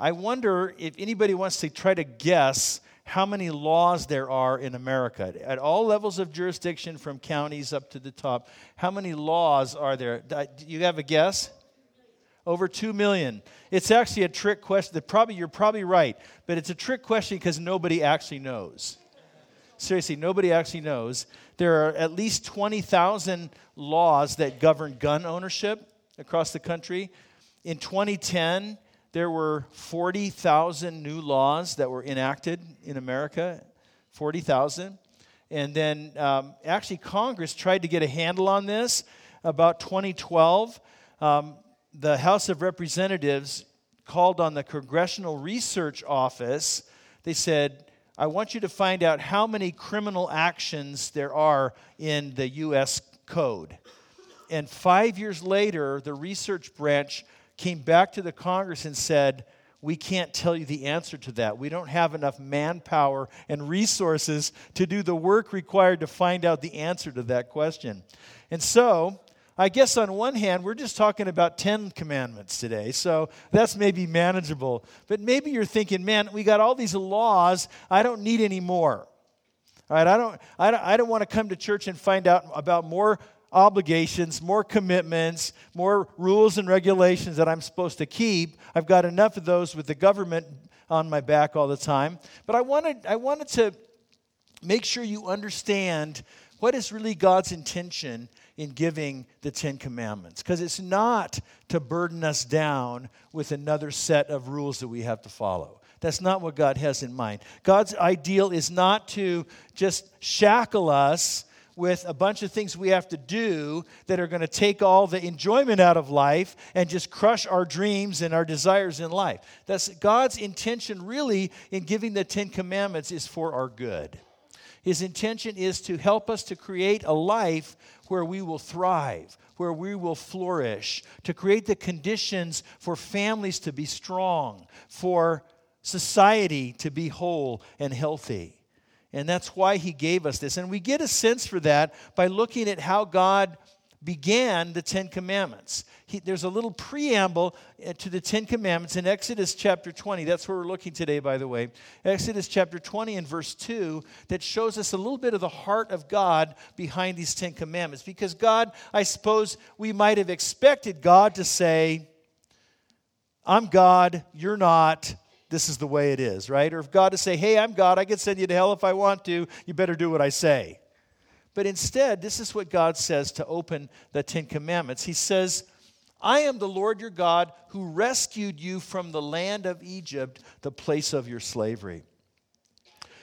I wonder if anybody wants to try to guess how many laws there are in America. At all levels of jurisdiction, from counties up to the top, how many laws are there? Do you have a guess? Over 2 million. It's actually a trick question. That probably, you're probably right, but it's a trick question because nobody actually knows. Seriously, nobody actually knows. There are at least 20,000 laws that govern gun ownership across the country. In 2010, there were 40,000 new laws that were enacted in America. 40,000. And then um, actually, Congress tried to get a handle on this about 2012. Um, the House of Representatives called on the Congressional Research Office. They said, I want you to find out how many criminal actions there are in the U.S. Code. And five years later, the research branch came back to the Congress and said, we can't tell you the answer to that. We don't have enough manpower and resources to do the work required to find out the answer to that question. And so, I guess on one hand, we're just talking about 10 commandments today, so that's maybe manageable. But maybe you're thinking, man, we got all these laws, I don't need any more. All right, I don't, I don't, I don't want to come to church and find out about more obligations, more commitments, more rules and regulations that I'm supposed to keep. I've got enough of those with the government on my back all the time. But I wanted, I wanted to make sure you understand what is really God's intention in giving the Ten Commandments. Because it's not to burden us down with another set of rules that we have to follow. That's not what God has in mind. God's ideal is not to just shackle us with a bunch of things we have to do that are going to take all the enjoyment out of life and just crush our dreams and our desires in life. That's God's intention, really, in giving the Ten Commandments, is for our good. His intention is to help us to create a life where we will thrive, where we will flourish, to create the conditions for families to be strong, for society to be whole and healthy. And that's why he gave us this. And we get a sense for that by looking at how God began the Ten Commandments. He, there's a little preamble uh, to the Ten Commandments in Exodus chapter 20. That's where we're looking today, by the way. Exodus chapter 20 and verse 2 that shows us a little bit of the heart of God behind these Ten Commandments. Because God, I suppose we might have expected God to say, I'm God, you're not, this is the way it is, right? Or if God to say, hey, I'm God, I can send you to hell if I want to, you better do what I say. But instead, this is what God says to open the Ten Commandments. He says, I am the Lord your God who rescued you from the land of Egypt, the place of your slavery.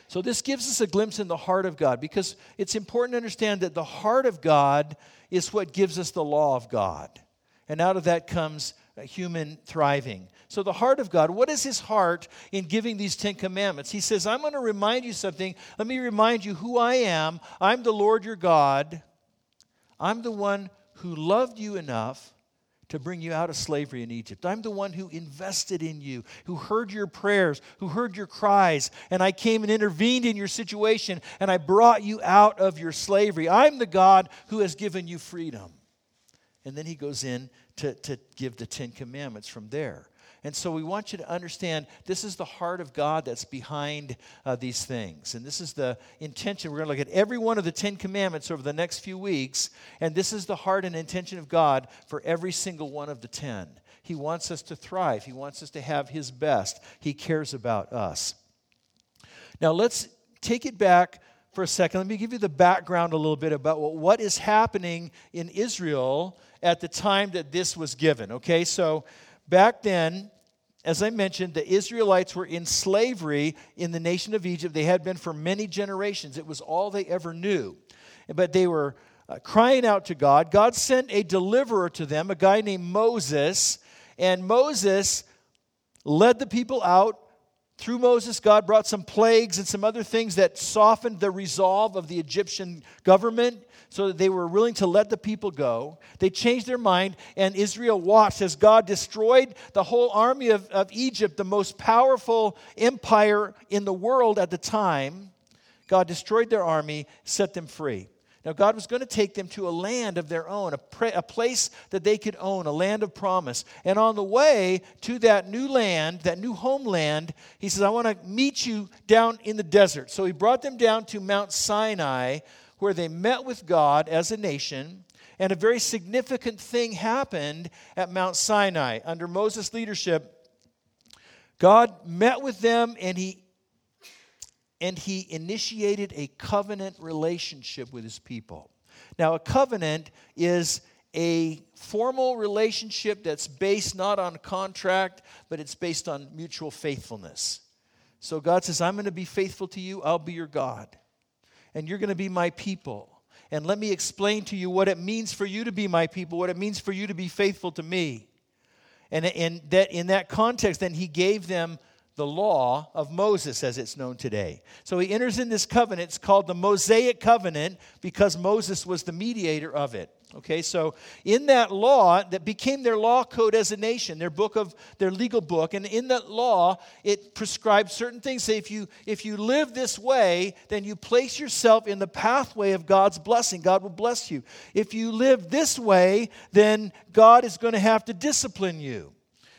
So, this gives us a glimpse in the heart of God because it's important to understand that the heart of God is what gives us the law of God. And out of that comes human thriving. So, the heart of God, what is his heart in giving these Ten Commandments? He says, I'm going to remind you something. Let me remind you who I am. I'm the Lord your God. I'm the one who loved you enough to bring you out of slavery in Egypt. I'm the one who invested in you, who heard your prayers, who heard your cries, and I came and intervened in your situation and I brought you out of your slavery. I'm the God who has given you freedom. And then he goes in to, to give the Ten Commandments from there. And so we want you to understand this is the heart of God that's behind uh, these things. And this is the intention. We're going to look at every one of the Ten Commandments over the next few weeks. And this is the heart and intention of God for every single one of the ten. He wants us to thrive, He wants us to have His best. He cares about us. Now, let's take it back for a second. Let me give you the background a little bit about what is happening in Israel at the time that this was given. Okay, so back then, as I mentioned, the Israelites were in slavery in the nation of Egypt. They had been for many generations, it was all they ever knew. But they were uh, crying out to God. God sent a deliverer to them, a guy named Moses, and Moses led the people out. Through Moses, God brought some plagues and some other things that softened the resolve of the Egyptian government so that they were willing to let the people go. They changed their mind, and Israel watched as God destroyed the whole army of, of Egypt, the most powerful empire in the world at the time. God destroyed their army, set them free. Now, God was going to take them to a land of their own, a, pra- a place that they could own, a land of promise. And on the way to that new land, that new homeland, He says, I want to meet you down in the desert. So He brought them down to Mount Sinai, where they met with God as a nation. And a very significant thing happened at Mount Sinai. Under Moses' leadership, God met with them and he and he initiated a covenant relationship with his people. Now, a covenant is a formal relationship that's based not on contract, but it's based on mutual faithfulness. So God says, I'm going to be faithful to you, I'll be your God, and you're going to be my people. And let me explain to you what it means for you to be my people, what it means for you to be faithful to me. And in that, in that context, then he gave them the law of Moses as it's known today. So he enters in this covenant. It's called the Mosaic covenant because Moses was the mediator of it. Okay, so in that law that became their law code as a nation, their book of their legal book, and in that law it prescribed certain things. Say if you if you live this way, then you place yourself in the pathway of God's blessing. God will bless you. If you live this way, then God is going to have to discipline you.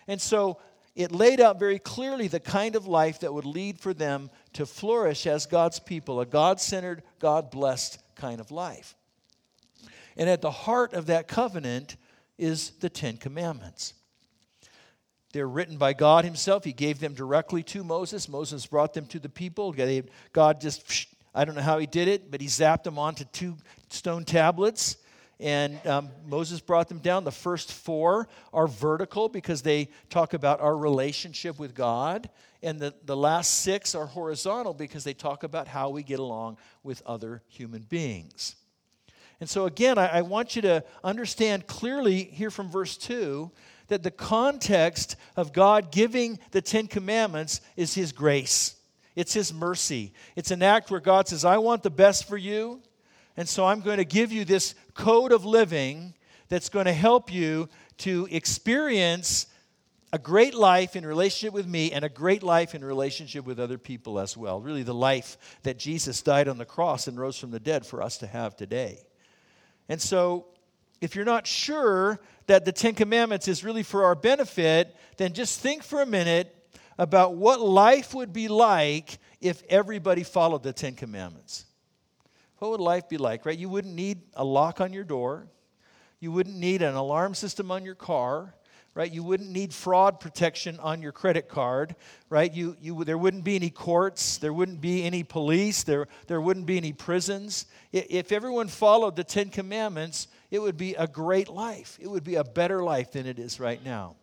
And so it laid out very clearly the kind of life that would lead for them to flourish as God's people, a God centered, God blessed kind of life. And at the heart of that covenant is the Ten Commandments. They're written by God Himself. He gave them directly to Moses. Moses brought them to the people. God just, I don't know how He did it, but He zapped them onto two stone tablets and um, Moses brought them down. The first four are vertical because they talk about our relationship with God. And the, the last six are horizontal because they talk about how we get along with other human beings. And so, again, I, I want you to understand clearly here from verse 2 that the context of God giving the Ten Commandments is His grace. It's His mercy. It's an act where God says, I want the best for you. And so I'm going to give you this code of living that's going to help you to experience a great life in relationship with me and a great life in relationship with other people as well. Really, the life that Jesus died on the cross and rose from the dead for us to have today. And so, if you're not sure that the Ten Commandments is really for our benefit, then just think for a minute about what life would be like if everybody followed the Ten Commandments. What would life be like, right? You wouldn't need a lock on your door. You wouldn't need an alarm system on your car, right? You wouldn't need fraud protection on your credit card, right? You, you, there wouldn't be any courts. There wouldn't be any police. There, there wouldn't be any prisons. If everyone followed the Ten Commandments, it would be a great life. It would be a better life than it is right now.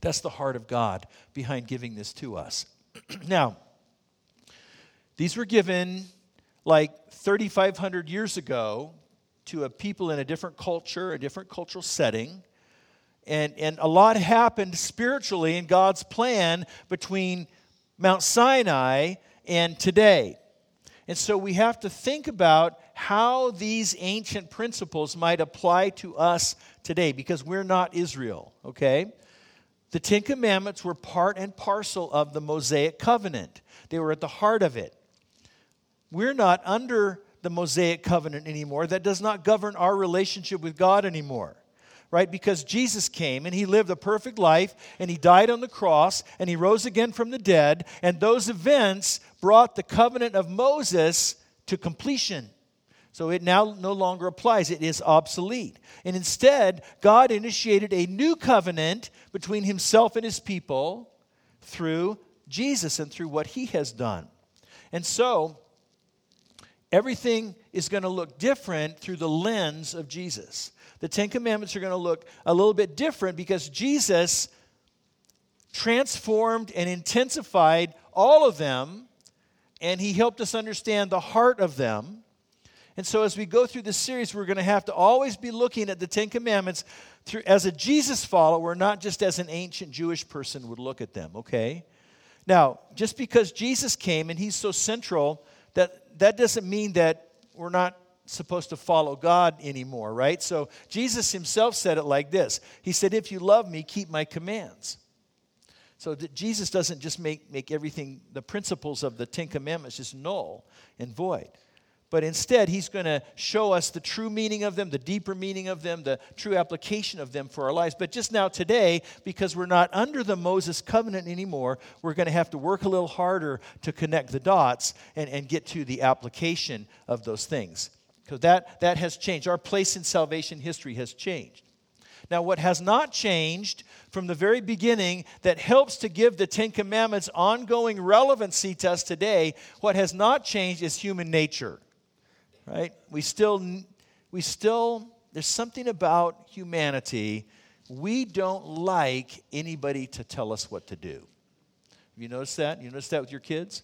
That's the heart of God behind giving this to us. now, these were given like 3,500 years ago to a people in a different culture, a different cultural setting. And, and a lot happened spiritually in God's plan between Mount Sinai and today. And so we have to think about how these ancient principles might apply to us today because we're not Israel, okay? The Ten Commandments were part and parcel of the Mosaic covenant, they were at the heart of it. We're not under the Mosaic covenant anymore. That does not govern our relationship with God anymore. Right? Because Jesus came and he lived a perfect life and he died on the cross and he rose again from the dead. And those events brought the covenant of Moses to completion. So it now no longer applies, it is obsolete. And instead, God initiated a new covenant between himself and his people through Jesus and through what he has done. And so, everything is going to look different through the lens of Jesus. The Ten Commandments are going to look a little bit different because Jesus transformed and intensified all of them, and he helped us understand the heart of them. And so, as we go through this series, we're going to have to always be looking at the Ten Commandments through, as a Jesus follower, not just as an ancient Jewish person would look at them, okay? Now, just because Jesus came and he's so central that, that doesn't mean that we're not supposed to follow God anymore, right? So Jesus himself said it like this He said, If you love me, keep my commands. So that Jesus doesn't just make, make everything, the principles of the Ten Commandments, just null and void. But instead, He's going to show us the true meaning of them, the deeper meaning of them, the true application of them for our lives. But just now, today, because we're not under the Moses covenant anymore, we're going to have to work a little harder to connect the dots and, and get to the application of those things. Because that, that has changed. Our place in salvation history has changed. Now, what has not changed from the very beginning that helps to give the Ten Commandments ongoing relevancy to us today, what has not changed is human nature. Right? We still, we still, there's something about humanity. We don't like anybody to tell us what to do. You notice that? You notice that with your kids?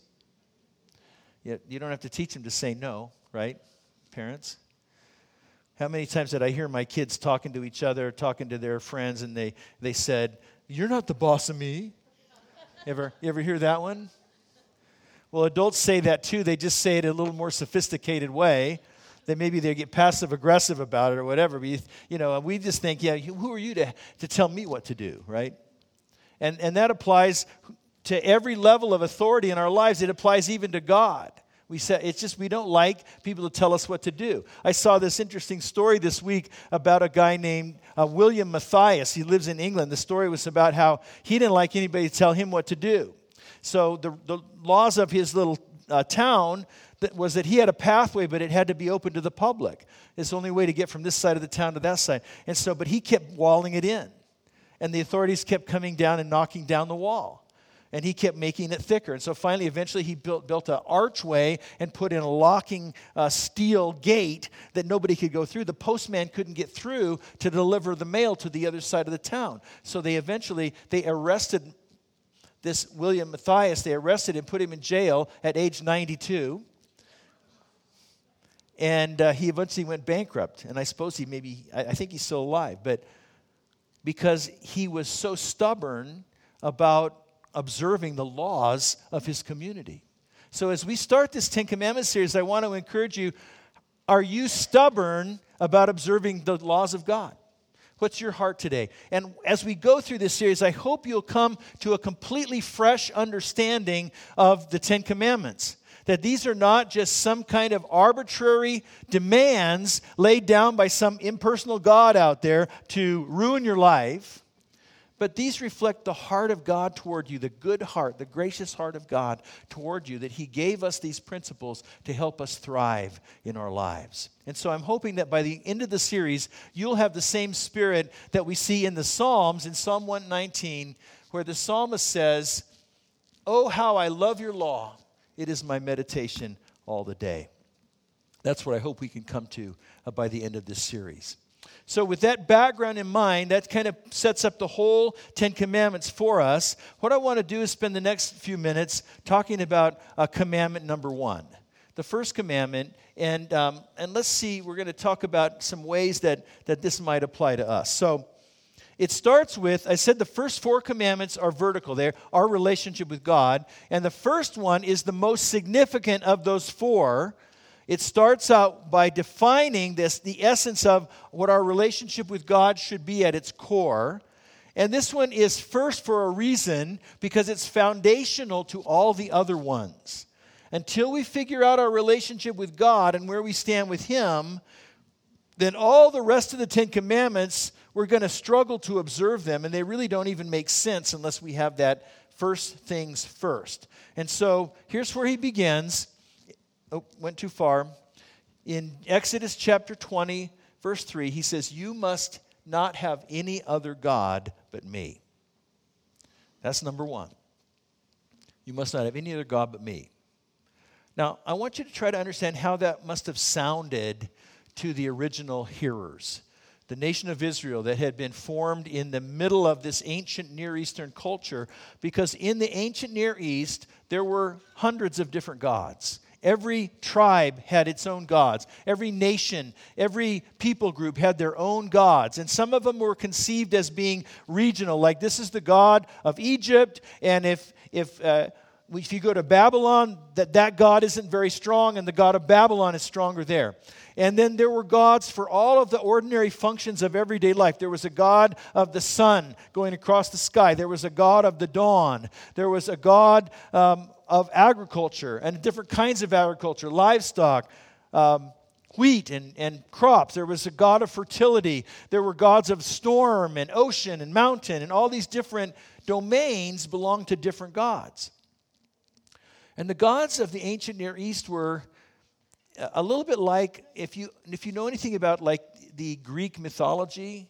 You, you don't have to teach them to say no, right, parents? How many times did I hear my kids talking to each other, talking to their friends, and they, they said, You're not the boss of me? ever, you ever hear that one? Well, adults say that too. They just say it in a little more sophisticated way. That maybe they get passive aggressive about it or whatever. But you, know, we just think, yeah, who are you to, to tell me what to do, right? And, and that applies to every level of authority in our lives. It applies even to God. We say it's just we don't like people to tell us what to do. I saw this interesting story this week about a guy named uh, William Matthias. He lives in England. The story was about how he didn't like anybody to tell him what to do. So the, the laws of his little uh, town that was that he had a pathway, but it had to be open to the public. It's the only way to get from this side of the town to that side. And so, but he kept walling it in, and the authorities kept coming down and knocking down the wall and he kept making it thicker. And so finally, eventually, he built, built an archway and put in a locking uh, steel gate that nobody could go through. The postman couldn't get through to deliver the mail to the other side of the town. So they eventually they arrested this William Matthias. They arrested him, put him in jail at age 92. And uh, he eventually went bankrupt. And I suppose he maybe, I, I think he's still alive. But because he was so stubborn about observing the laws of his community. So, as we start this Ten Commandments series, I want to encourage you are you stubborn about observing the laws of God? What's your heart today? And as we go through this series, I hope you'll come to a completely fresh understanding of the Ten Commandments. That these are not just some kind of arbitrary demands laid down by some impersonal God out there to ruin your life but these reflect the heart of God toward you, the good heart, the gracious heart of God toward you, that He gave us these principles to help us thrive in our lives. And so I'm hoping that by the end of the series, you'll have the same spirit that we see in the Psalms, in Psalm 119, where the psalmist says, Oh, how I love your law! It is my meditation all the day. That's what I hope we can come to uh, by the end of this series. So, with that background in mind, that kind of sets up the whole Ten Commandments for us. What I want to do is spend the next few minutes talking about uh, commandment number one. The first commandment, and, um, and let's see, we're going to talk about some ways that, that this might apply to us. So, it starts with I said the first four commandments are vertical, they're our relationship with God. And the first one is the most significant of those four it starts out by defining this, the essence of what our relationship with God should be at its core. And this one is first for a reason because it's foundational to all the other ones. Until we figure out our relationship with God and where we stand with Him, then all the rest of the Ten Commandments, we're going to struggle to observe them, and they really don't even make sense unless we have that first things first. And so here's where he begins oh, went too far. In Exodus chapter 20, verse 3, he says, You must not have any other God but me. That's number one. You must not have any other God but me. Now, I want you to try to understand how that must have sounded to the original hearers. The nation of Israel that had been formed in the middle of this ancient Near Eastern culture, because in the ancient Near East, there were hundreds of different gods. Every tribe had its own gods. Every nation, every people group had their own gods. And some of them were conceived as being regional, like this is the God of Egypt. And if, if, uh, if you go to Babylon, that, that God isn't very strong, and the God of Babylon is stronger there. And then there were gods for all of the ordinary functions of everyday life. There was a God of the sun going across the sky. There was a God of the dawn. There was a God um, of agriculture and different kinds of agriculture, livestock, um, wheat and, and crops. There was a god of fertility. There were gods of storm and ocean and mountain, and all these different domains belonged to different gods. And the gods of the ancient Near East were a little bit like if you if you know anything about like the Greek mythology,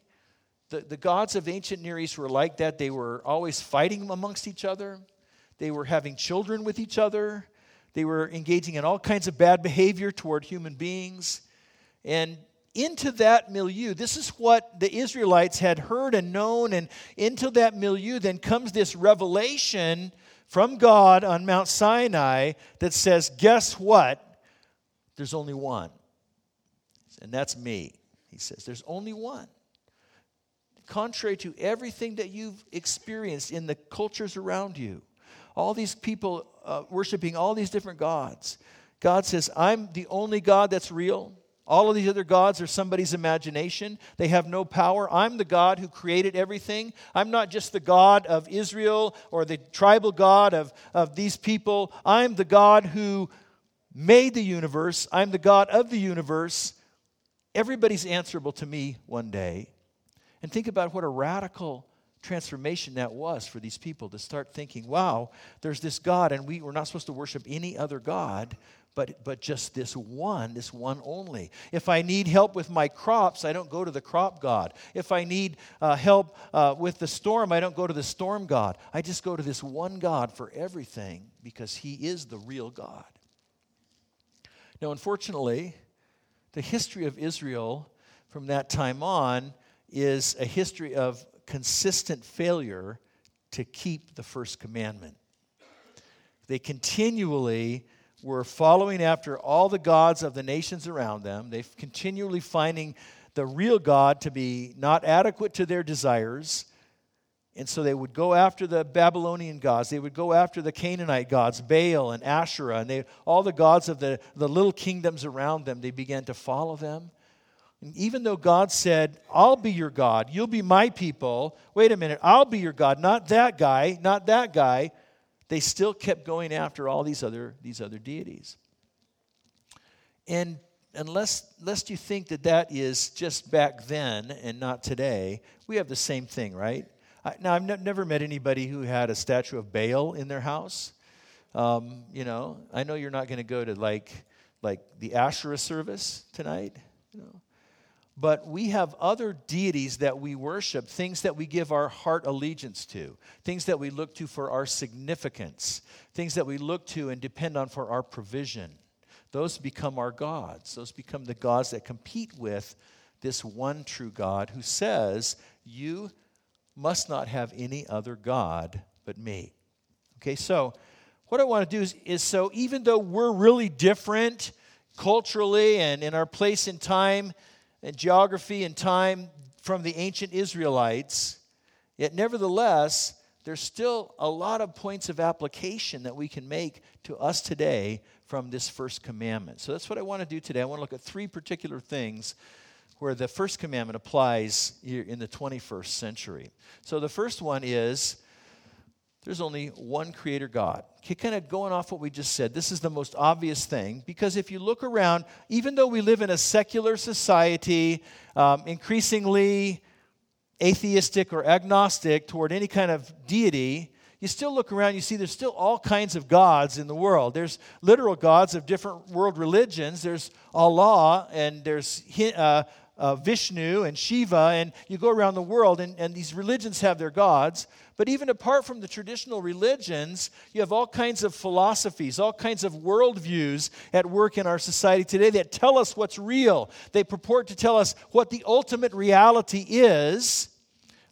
the, the gods of ancient Near East were like that. They were always fighting amongst each other. They were having children with each other. They were engaging in all kinds of bad behavior toward human beings. And into that milieu, this is what the Israelites had heard and known, and into that milieu then comes this revelation from God on Mount Sinai that says, Guess what? There's only one. And that's me, he says. There's only one. Contrary to everything that you've experienced in the cultures around you, all these people uh, worshiping all these different gods. God says, I'm the only God that's real. All of these other gods are somebody's imagination. They have no power. I'm the God who created everything. I'm not just the God of Israel or the tribal God of, of these people. I'm the God who made the universe. I'm the God of the universe. Everybody's answerable to me one day. And think about what a radical transformation that was for these people to start thinking, wow, there's this God, and we, we're not supposed to worship any other God. But, but just this one, this one only. If I need help with my crops, I don't go to the crop God. If I need uh, help uh, with the storm, I don't go to the storm God. I just go to this one God for everything because He is the real God. Now, unfortunately, the history of Israel from that time on is a history of consistent failure to keep the first commandment. They continually were following after all the gods of the nations around them. They continually finding the real God to be not adequate to their desires. And so they would go after the Babylonian gods. They would go after the Canaanite gods, Baal and Asherah, and they, all the gods of the, the little kingdoms around them. They began to follow them. And even though God said, I'll be your God, you'll be my people, wait a minute, I'll be your God, not that guy, not that guy, they still kept going after all these other, these other deities. And unless lest you think that that is just back then and not today, we have the same thing, right? I, now, I've ne- never met anybody who had a statue of Baal in their house. Um, you know, I know you're not going to go to like like the Asherah service tonight. You know, but we have other deities that we worship, things that we give our heart allegiance to, things that we look to for our significance, things that we look to and depend on for our provision. Those become our gods. Those become the gods that compete with this one true God who says, You must not have any other God but me. Okay, so what I want to do is, is so even though we're really different culturally and in our place in time, and geography and time from the ancient Israelites, yet nevertheless, there's still a lot of points of application that we can make to us today from this first commandment. So that's what I want to do today. I want to look at three particular things where the first commandment applies here in the 21st century. So the first one is there's only one creator God. Okay, kind of going off what we just said, this is the most obvious thing because if you look around, even though we live in a secular society, um, increasingly atheistic or agnostic toward any kind of deity, you still look around, you see there's still all kinds of gods in the world. There's literal gods of different world religions. There's Allah and there's uh, uh, Vishnu and Shiva, and you go around the world, and, and these religions have their gods. But even apart from the traditional religions, you have all kinds of philosophies, all kinds of worldviews at work in our society today that tell us what's real. They purport to tell us what the ultimate reality is.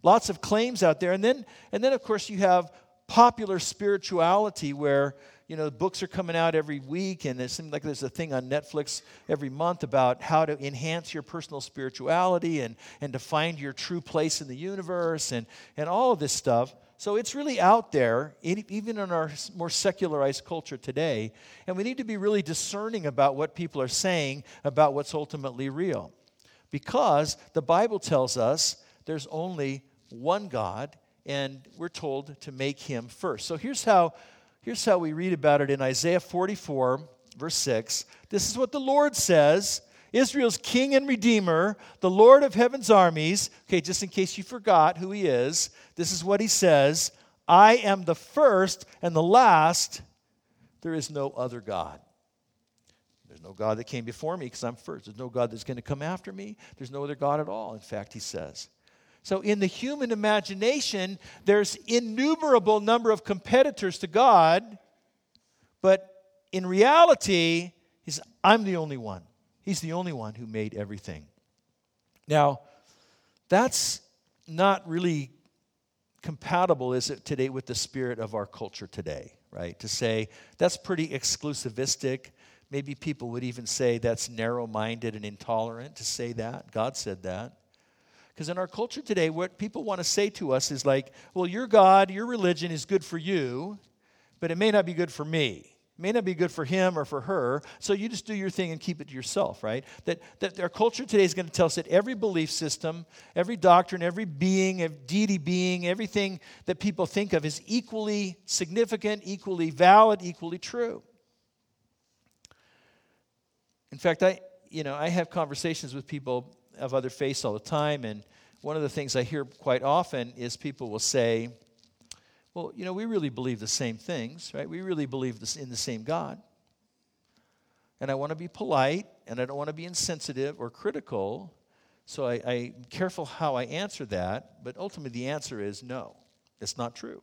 Lots of claims out there. And then, and then of course, you have popular spirituality where you know, books are coming out every week, and it seems like there's a thing on Netflix every month about how to enhance your personal spirituality and, and to find your true place in the universe and, and all of this stuff. So it's really out there, even in our more secularized culture today, and we need to be really discerning about what people are saying about what's ultimately real. Because the Bible tells us there's only one God, and we're told to make him first. So here's how Here's how we read about it in Isaiah 44, verse 6. This is what the Lord says Israel's king and redeemer, the Lord of heaven's armies. Okay, just in case you forgot who he is, this is what he says I am the first and the last. There is no other God. There's no God that came before me because I'm first. There's no God that's going to come after me. There's no other God at all, in fact, he says. So in the human imagination, there's innumerable number of competitors to God, but in reality, he's, I'm the only one. He's the only one who made everything. Now, that's not really compatible, is it, today with the spirit of our culture today, right? To say that's pretty exclusivistic. Maybe people would even say that's narrow minded and intolerant to say that. God said that. Because in our culture today, what people want to say to us is like, well, your God, your religion is good for you, but it may not be good for me. It may not be good for him or for her, so you just do your thing and keep it to yourself, right? That, that our culture today is going to tell us that every belief system, every doctrine, every being, every deity being, everything that people think of is equally significant, equally valid, equally true. In fact, I, you know, I have conversations with people of other faiths all the time, and one of the things I hear quite often is people will say, well, you know, we really believe the same things, right? We really believe this in the same God. And I want to be polite, and I don't want to be insensitive or critical, so I, I'm careful how I answer that, but ultimately the answer is no, it's not true.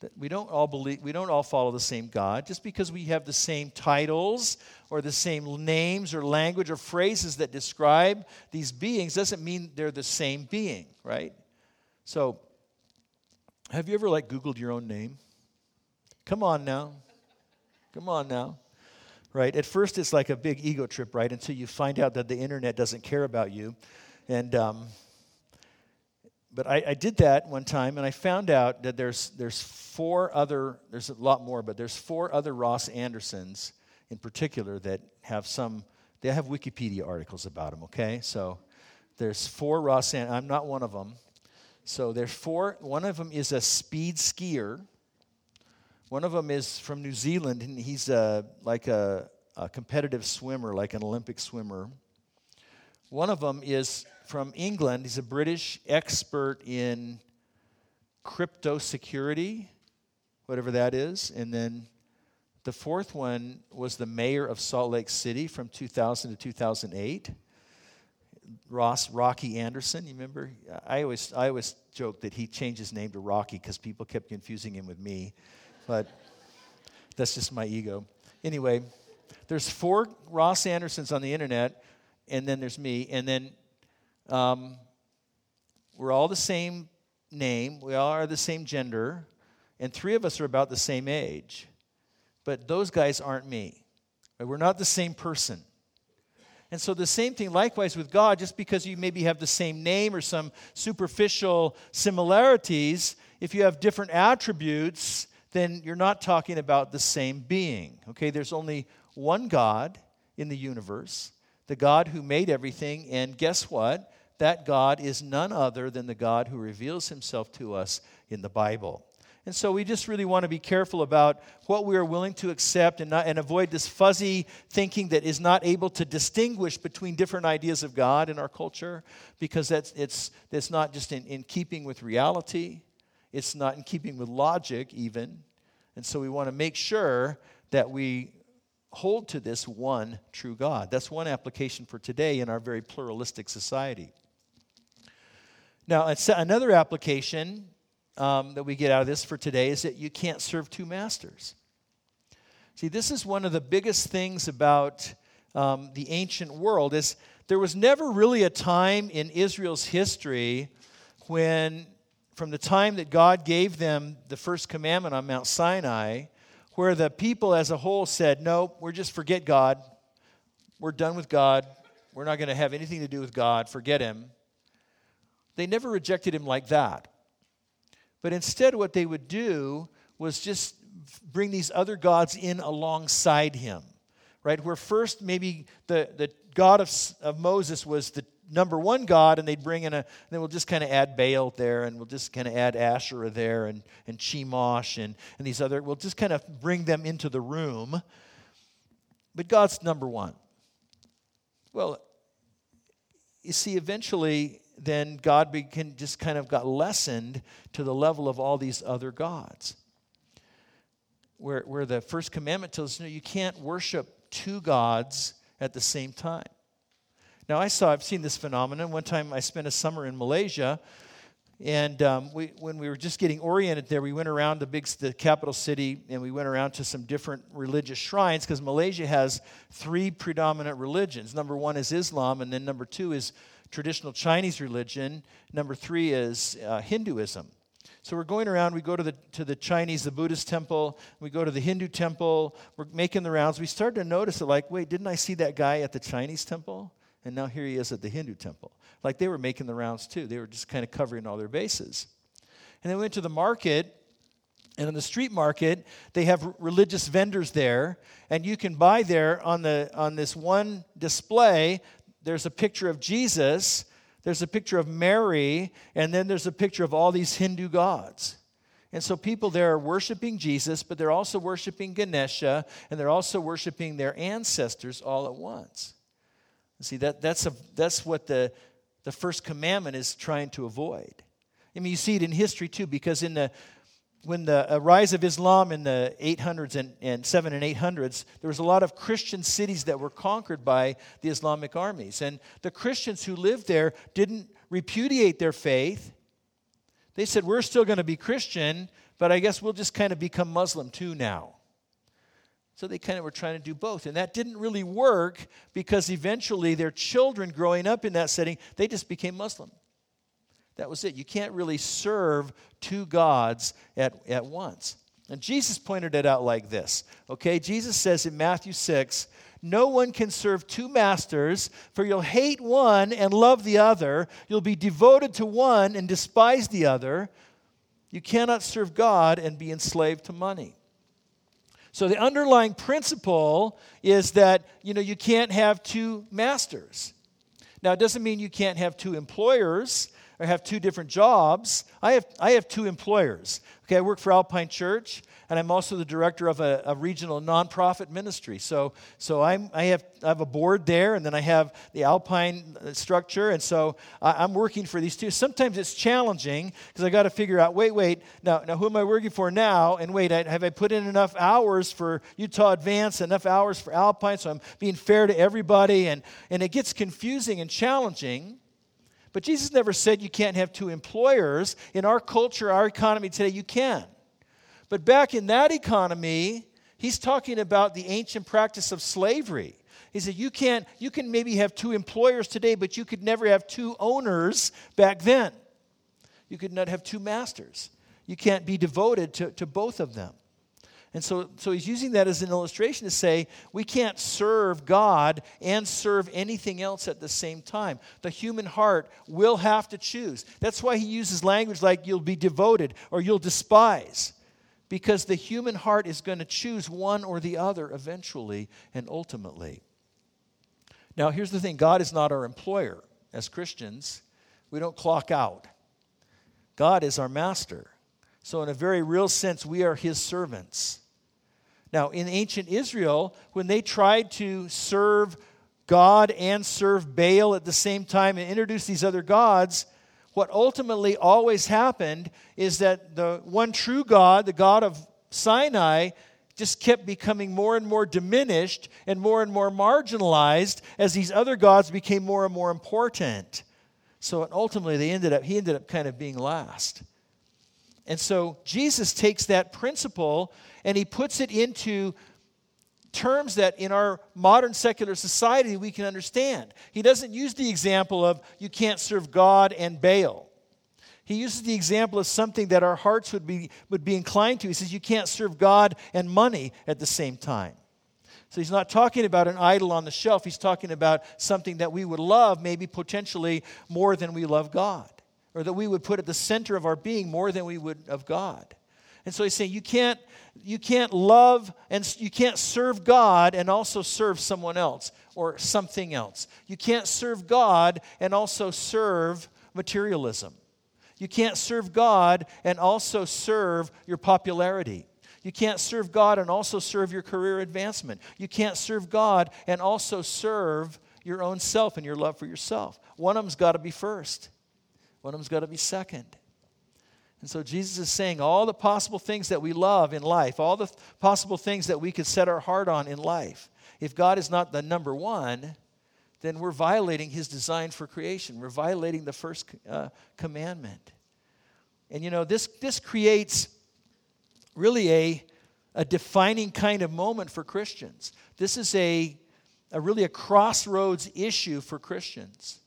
That we don't all believe, we don't all follow the same God. Just because we have the same titles or the same names or language or phrases that describe these beings doesn't mean they're the same being, right? So, have you ever like Googled your own name? Come on now. Come on now. Right? At first, it's like a big ego trip, right? Until you find out that the internet doesn't care about you. And, um, but I, I, did that one time and I found out that there's, there's four other, there's a lot more, but there's four other Ross Andersons in particular that have some, they have Wikipedia articles about them, okay? So there's four Ross, and I'm not one of them. So there's four, one of them is a speed skier. One of them is from New Zealand and he's a, like a, a competitive swimmer, like an Olympic swimmer. One of them is from England. He's a British expert in crypto security, whatever that is. And then the fourth one was the mayor of Salt Lake City from 2000 to 2008. Ross Rocky Anderson, you remember? I always, I always joke that he changed his name to Rocky because people kept confusing him with me. But that's just my ego. Anyway, there's four Ross Andersons on the internet, and then there's me. And then um, we're all the same name, we all are the same gender, and three of us are about the same age. But those guys aren't me. We're not the same person. And so, the same thing likewise with God, just because you maybe have the same name or some superficial similarities, if you have different attributes, then you're not talking about the same being. Okay, there's only one God in the universe, the God who made everything, and guess what? That God is none other than the God who reveals himself to us in the Bible. And so we just really want to be careful about what we are willing to accept and, not, and avoid this fuzzy thinking that is not able to distinguish between different ideas of God in our culture because that's, it's, that's not just in, in keeping with reality, it's not in keeping with logic, even. And so we want to make sure that we hold to this one true God. That's one application for today in our very pluralistic society. Now, another application um, that we get out of this for today is that you can't serve two masters. See, this is one of the biggest things about um, the ancient world is there was never really a time in Israel's history when, from the time that God gave them the first commandment on Mount Sinai, where the people as a whole said, "No, we're just forget God. We're done with God. We're not going to have anything to do with God. Forget Him." They never rejected him like that. But instead, what they would do was just bring these other gods in alongside him, right? Where first maybe the, the God of, of Moses was the number one God, and they'd bring in a, then we'll just kind of add Baal there, and we'll just kind of add Asherah there, and, and Chemosh, and, and these other, we'll just kind of bring them into the room. but God's number one. Well, you see, eventually, then God began, just kind of got lessened to the level of all these other gods. Where, where the first commandment tells us, no, you can't worship two gods at the same time. Now, I saw, I've seen this phenomenon. One time I spent a summer in Malaysia and um, we, when we were just getting oriented there, we went around the big, the capital city, and we went around to some different religious shrines because Malaysia has three predominant religions. Number one is Islam, and then number two is traditional Chinese religion. Number three is uh, Hinduism. So we're going around. We go to the to the Chinese, the Buddhist temple. We go to the Hindu temple. We're making the rounds. We started to notice that, like, wait, didn't I see that guy at the Chinese temple? And now here he is at the Hindu temple. Like they were making the rounds too. They were just kind of covering all their bases. And then we went to the market, and in the street market, they have religious vendors there, and you can buy there on, the, on this one display, there's a picture of Jesus, there's a picture of Mary, and then there's a picture of all these Hindu gods. And so people there are worshiping Jesus, but they're also worshiping Ganesha, and they're also worshiping their ancestors all at once. See, that, that's, a, that's what the, the first commandment is trying to avoid. I mean, you see it in history too, because in the, when the uh, rise of Islam in the 800s and, and 7 and 800s, there was a lot of Christian cities that were conquered by the Islamic armies. And the Christians who lived there didn't repudiate their faith. They said, We're still going to be Christian, but I guess we'll just kind of become Muslim too now. So they kind of were trying to do both. And that didn't really work because eventually their children growing up in that setting, they just became Muslim. That was it. You can't really serve two gods at, at once. And Jesus pointed it out like this. Okay, Jesus says in Matthew 6, no one can serve two masters, for you'll hate one and love the other. You'll be devoted to one and despise the other. You cannot serve God and be enslaved to money. So the underlying principle is that, you know, you can't have two masters. Now, it doesn't mean you can't have two employers or have two different jobs. I have, I have two employers. Okay, I work for Alpine Church, and I'm also the director of a, a regional nonprofit ministry. So, so I'm, I, have, I have a board there, and then I have the Alpine uh, structure, and so I'm working for these two. Sometimes it's challenging because I got to figure out, wait, wait, now, now who am I working for now? And wait, I, have I put in enough hours for Utah Advance, enough hours for Alpine, so I'm being fair to everybody, and, and it gets confusing and challenging. But Jesus never said you can't have two employers. In our culture, our economy today, you can. But back in that economy, he's talking about the ancient practice of slavery. He said you can't you can maybe have two employers today, but you could never have two owners back then. You could not have two masters. You can't be devoted to, to both of them. And so, so he's using that as an illustration to say we can't serve God and serve anything else at the same time. The human heart will have to choose. That's why he uses language like you'll be devoted or you'll despise because the human heart is going to choose one or the other eventually and ultimately. Now, here's the thing God is not our employer. As Christians, we don't clock out, God is our master. So, in a very real sense, we are his servants. Now, in ancient Israel, when they tried to serve God and serve Baal at the same time and introduce these other gods, what ultimately always happened is that the one true God, the God of Sinai, just kept becoming more and more diminished and more and more marginalized as these other gods became more and more important. So ultimately they ended up he ended up kind of being last. And so Jesus takes that principle and he puts it into terms that in our modern secular society we can understand. He doesn't use the example of you can't serve God and Baal. He uses the example of something that our hearts would be, would be inclined to. He says you can't serve God and money at the same time. So he's not talking about an idol on the shelf. He's talking about something that we would love, maybe potentially more than we love God, or that we would put at the center of our being more than we would of God. And so he's saying you can't, you can't love and you can't serve God and also serve someone else or something else. You can't serve God and also serve materialism. You can't serve God and also serve your popularity. You can't serve God and also serve your career advancement. You can't serve God and also serve your own self and your love for yourself. One of them's got to be first, one of them's got to be second. And so Jesus is saying all the possible things that we love in life, all the possible things that we could set our heart on in life. If God is not the number one, then we're violating his design for creation. We're violating the first uh, commandment. And you know, this, this creates really a, a defining kind of moment for Christians. This is a, a really a crossroads issue for Christians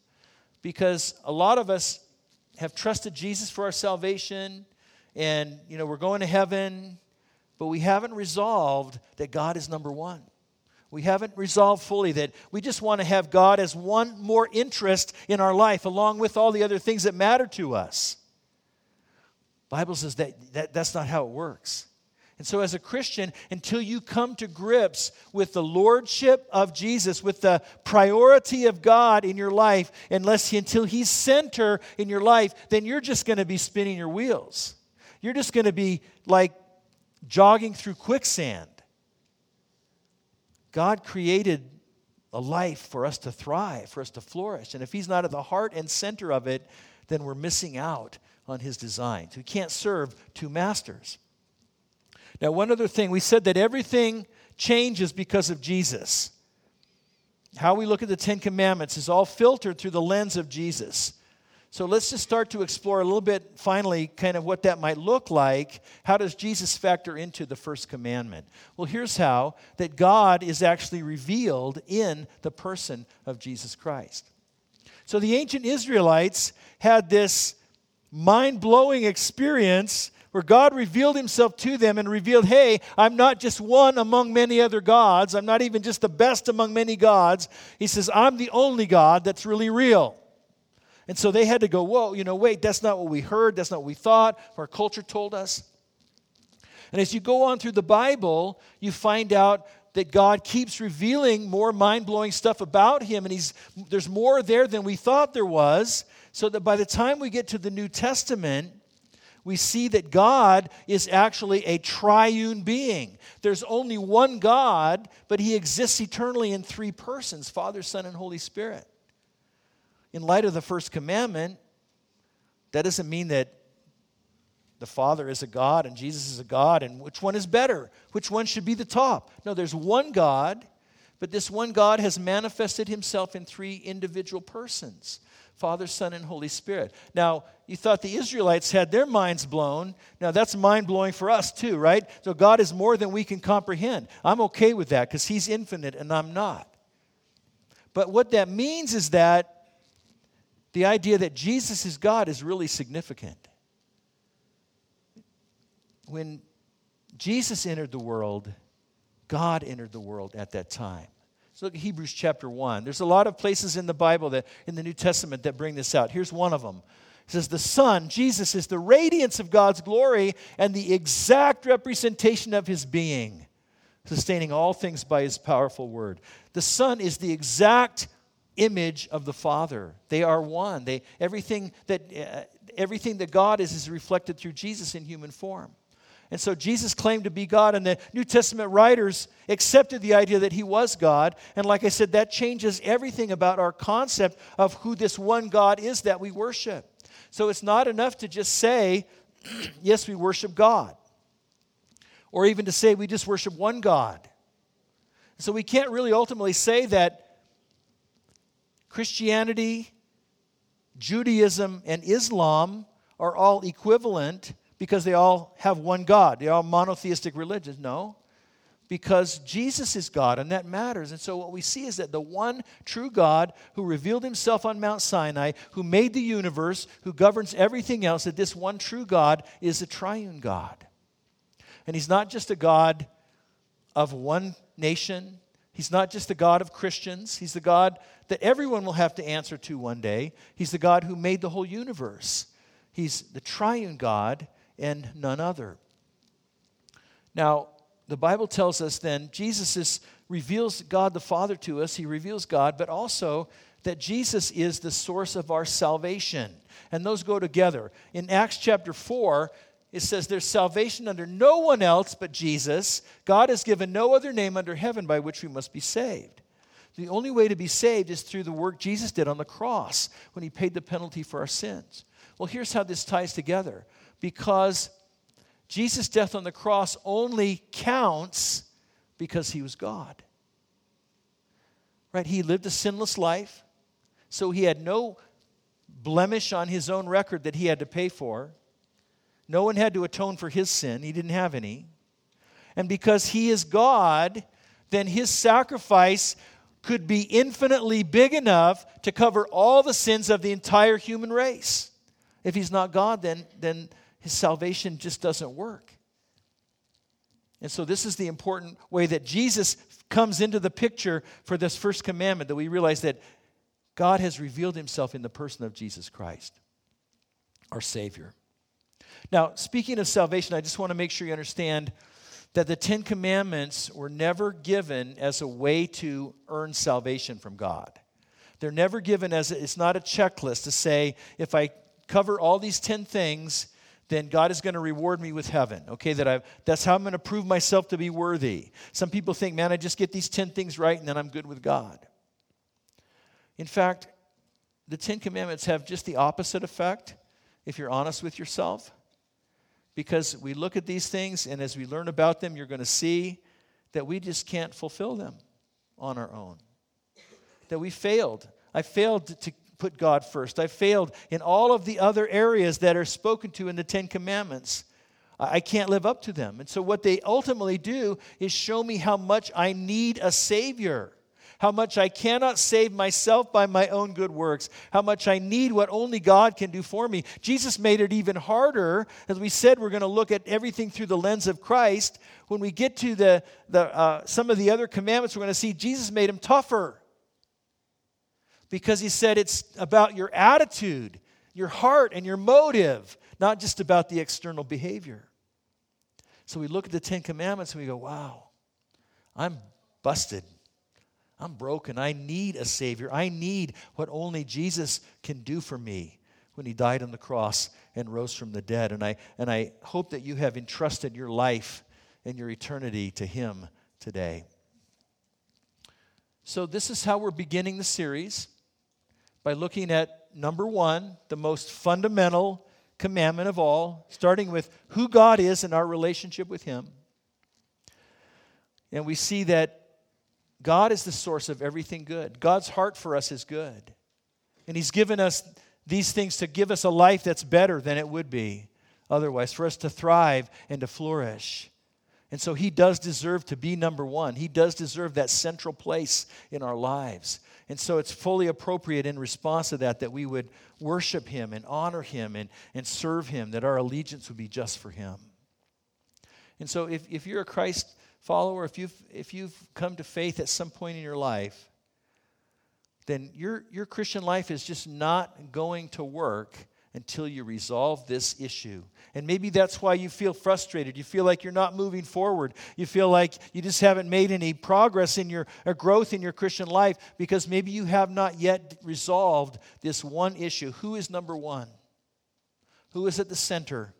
because a lot of us have trusted Jesus for our salvation and you know we're going to heaven but we haven't resolved that God is number 1. We haven't resolved fully that we just want to have God as one more interest in our life along with all the other things that matter to us. Bible says that, that that's not how it works. And so, as a Christian, until you come to grips with the lordship of Jesus, with the priority of God in your life, unless he, until He's center in your life, then you're just going to be spinning your wheels. You're just going to be like jogging through quicksand. God created a life for us to thrive, for us to flourish. And if He's not at the heart and center of it, then we're missing out on His design. So we can't serve two masters. Now, one other thing, we said that everything changes because of Jesus. How we look at the Ten Commandments is all filtered through the lens of Jesus. So let's just start to explore a little bit, finally, kind of what that might look like. How does Jesus factor into the first commandment? Well, here's how that God is actually revealed in the person of Jesus Christ. So the ancient Israelites had this mind blowing experience where God revealed himself to them and revealed, hey, I'm not just one among many other gods. I'm not even just the best among many gods. He says, I'm the only God that's really real. And so they had to go, whoa, you know, wait, that's not what we heard. That's not what we thought. Our culture told us. And as you go on through the Bible, you find out that God keeps revealing more mind blowing stuff about Him. And he's, there's more there than we thought there was. So that by the time we get to the New Testament, we see that God is actually a triune being. There's only one God, but he exists eternally in three persons Father, Son, and Holy Spirit. In light of the first commandment, that doesn't mean that the Father is a God and Jesus is a God, and which one is better? Which one should be the top? No, there's one God, but this one God has manifested himself in three individual persons. Father, Son, and Holy Spirit. Now, you thought the Israelites had their minds blown. Now, that's mind blowing for us too, right? So, God is more than we can comprehend. I'm okay with that because He's infinite and I'm not. But what that means is that the idea that Jesus is God is really significant. When Jesus entered the world, God entered the world at that time. Look at Hebrews chapter 1. There's a lot of places in the Bible that in the New Testament that bring this out. Here's one of them. It says, The Son, Jesus, is the radiance of God's glory and the exact representation of his being, sustaining all things by his powerful word. The Son is the exact image of the Father. They are one. They, everything, that, uh, everything that God is is reflected through Jesus in human form. And so Jesus claimed to be God, and the New Testament writers accepted the idea that he was God. And like I said, that changes everything about our concept of who this one God is that we worship. So it's not enough to just say, yes, we worship God, or even to say we just worship one God. So we can't really ultimately say that Christianity, Judaism, and Islam are all equivalent because they all have one God. They're all monotheistic religions. No, because Jesus is God, and that matters. And so, what we see is that the one true God who revealed himself on Mount Sinai, who made the universe, who governs everything else, that this one true God is a triune God. And he's not just a God of one nation, he's not just a God of Christians, he's the God that everyone will have to answer to one day. He's the God who made the whole universe. He's the triune God and none other. Now, the Bible tells us then Jesus is, reveals God the Father to us, he reveals God, but also that Jesus is the source of our salvation. And those go together. In Acts chapter 4, it says there's salvation under no one else but Jesus. God has given no other name under heaven by which we must be saved. The only way to be saved is through the work Jesus did on the cross when he paid the penalty for our sins. Well, here's how this ties together because Jesus' death on the cross only counts because he was God. Right? He lived a sinless life, so he had no blemish on his own record that he had to pay for. No one had to atone for his sin, he didn't have any. And because he is God, then his sacrifice could be infinitely big enough to cover all the sins of the entire human race. If he's not God, then, then his salvation just doesn't work. And so, this is the important way that Jesus comes into the picture for this first commandment that we realize that God has revealed himself in the person of Jesus Christ, our Savior. Now, speaking of salvation, I just want to make sure you understand that the Ten Commandments were never given as a way to earn salvation from God. They're never given as a, it's not a checklist to say, if I cover all these 10 things, then God is going to reward me with heaven. Okay, that I that's how I'm going to prove myself to be worthy. Some people think, man, I just get these 10 things right and then I'm good with God. In fact, the 10 commandments have just the opposite effect if you're honest with yourself because we look at these things, and as we learn about them, you're going to see that we just can't fulfill them on our own. That we failed. I failed to put God first. I failed in all of the other areas that are spoken to in the Ten Commandments. I can't live up to them. And so, what they ultimately do is show me how much I need a Savior how much I cannot save myself by my own good works, how much I need what only God can do for me. Jesus made it even harder. As we said, we're going to look at everything through the lens of Christ. When we get to the, the, uh, some of the other commandments, we're going to see Jesus made them tougher because he said it's about your attitude, your heart, and your motive, not just about the external behavior. So we look at the Ten Commandments and we go, wow, I'm busted. I'm broken. I need a Savior. I need what only Jesus can do for me when He died on the cross and rose from the dead. And I, and I hope that you have entrusted your life and your eternity to Him today. So, this is how we're beginning the series by looking at number one, the most fundamental commandment of all, starting with who God is and our relationship with Him. And we see that God is the source of everything good. God's heart for us is good. And He's given us these things to give us a life that's better than it would be otherwise, for us to thrive and to flourish. And so He does deserve to be number one. He does deserve that central place in our lives. And so it's fully appropriate in response to that that we would worship Him and honor Him and, and serve Him, that our allegiance would be just for Him. And so if, if you're a Christ follower, if you've, if you've come to faith at some point in your life, then your, your Christian life is just not going to work until you resolve this issue. And maybe that's why you feel frustrated. You feel like you're not moving forward. You feel like you just haven't made any progress in your or growth in your Christian life because maybe you have not yet resolved this one issue. Who is number one? Who is at the center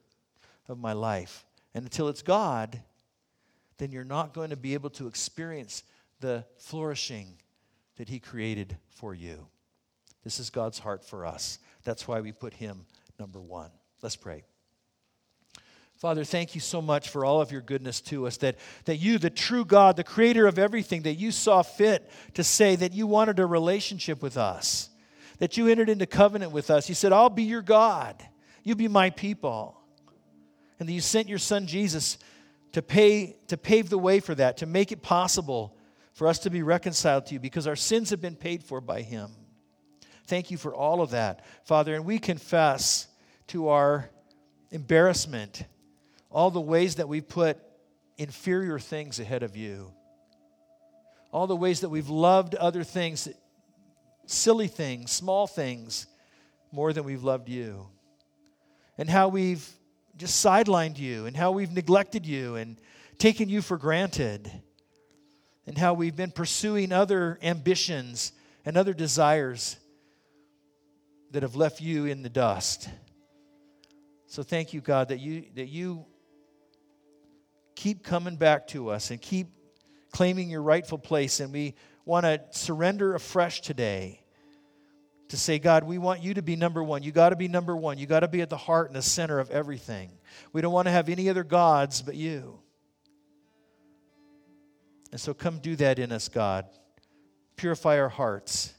of my life? And until it's God, then you're not going to be able to experience the flourishing that He created for you. This is God's heart for us. That's why we put Him number one. Let's pray. Father, thank you so much for all of your goodness to us. That, that you, the true God, the creator of everything, that you saw fit to say that you wanted a relationship with us, that you entered into covenant with us. You said, I'll be your God, you'll be my people. And that you sent your son Jesus to, pay, to pave the way for that, to make it possible for us to be reconciled to you because our sins have been paid for by him. Thank you for all of that, Father. And we confess to our embarrassment all the ways that we put inferior things ahead of you, all the ways that we've loved other things, silly things, small things, more than we've loved you, and how we've just sidelined you and how we've neglected you and taken you for granted and how we've been pursuing other ambitions and other desires that have left you in the dust. So thank you, God, that you, that you keep coming back to us and keep claiming your rightful place. And we want to surrender afresh today to say, God, we want you to be number one. You got to be number one. You got to be at the heart and the center of everything. We don't want to have any other gods but you. And so come do that in us, God. Purify our hearts.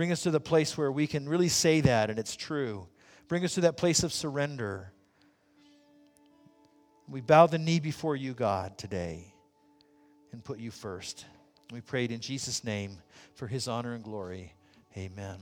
Bring us to the place where we can really say that and it's true. Bring us to that place of surrender. We bow the knee before you, God, today and put you first. We prayed in Jesus' name for his honor and glory. Amen.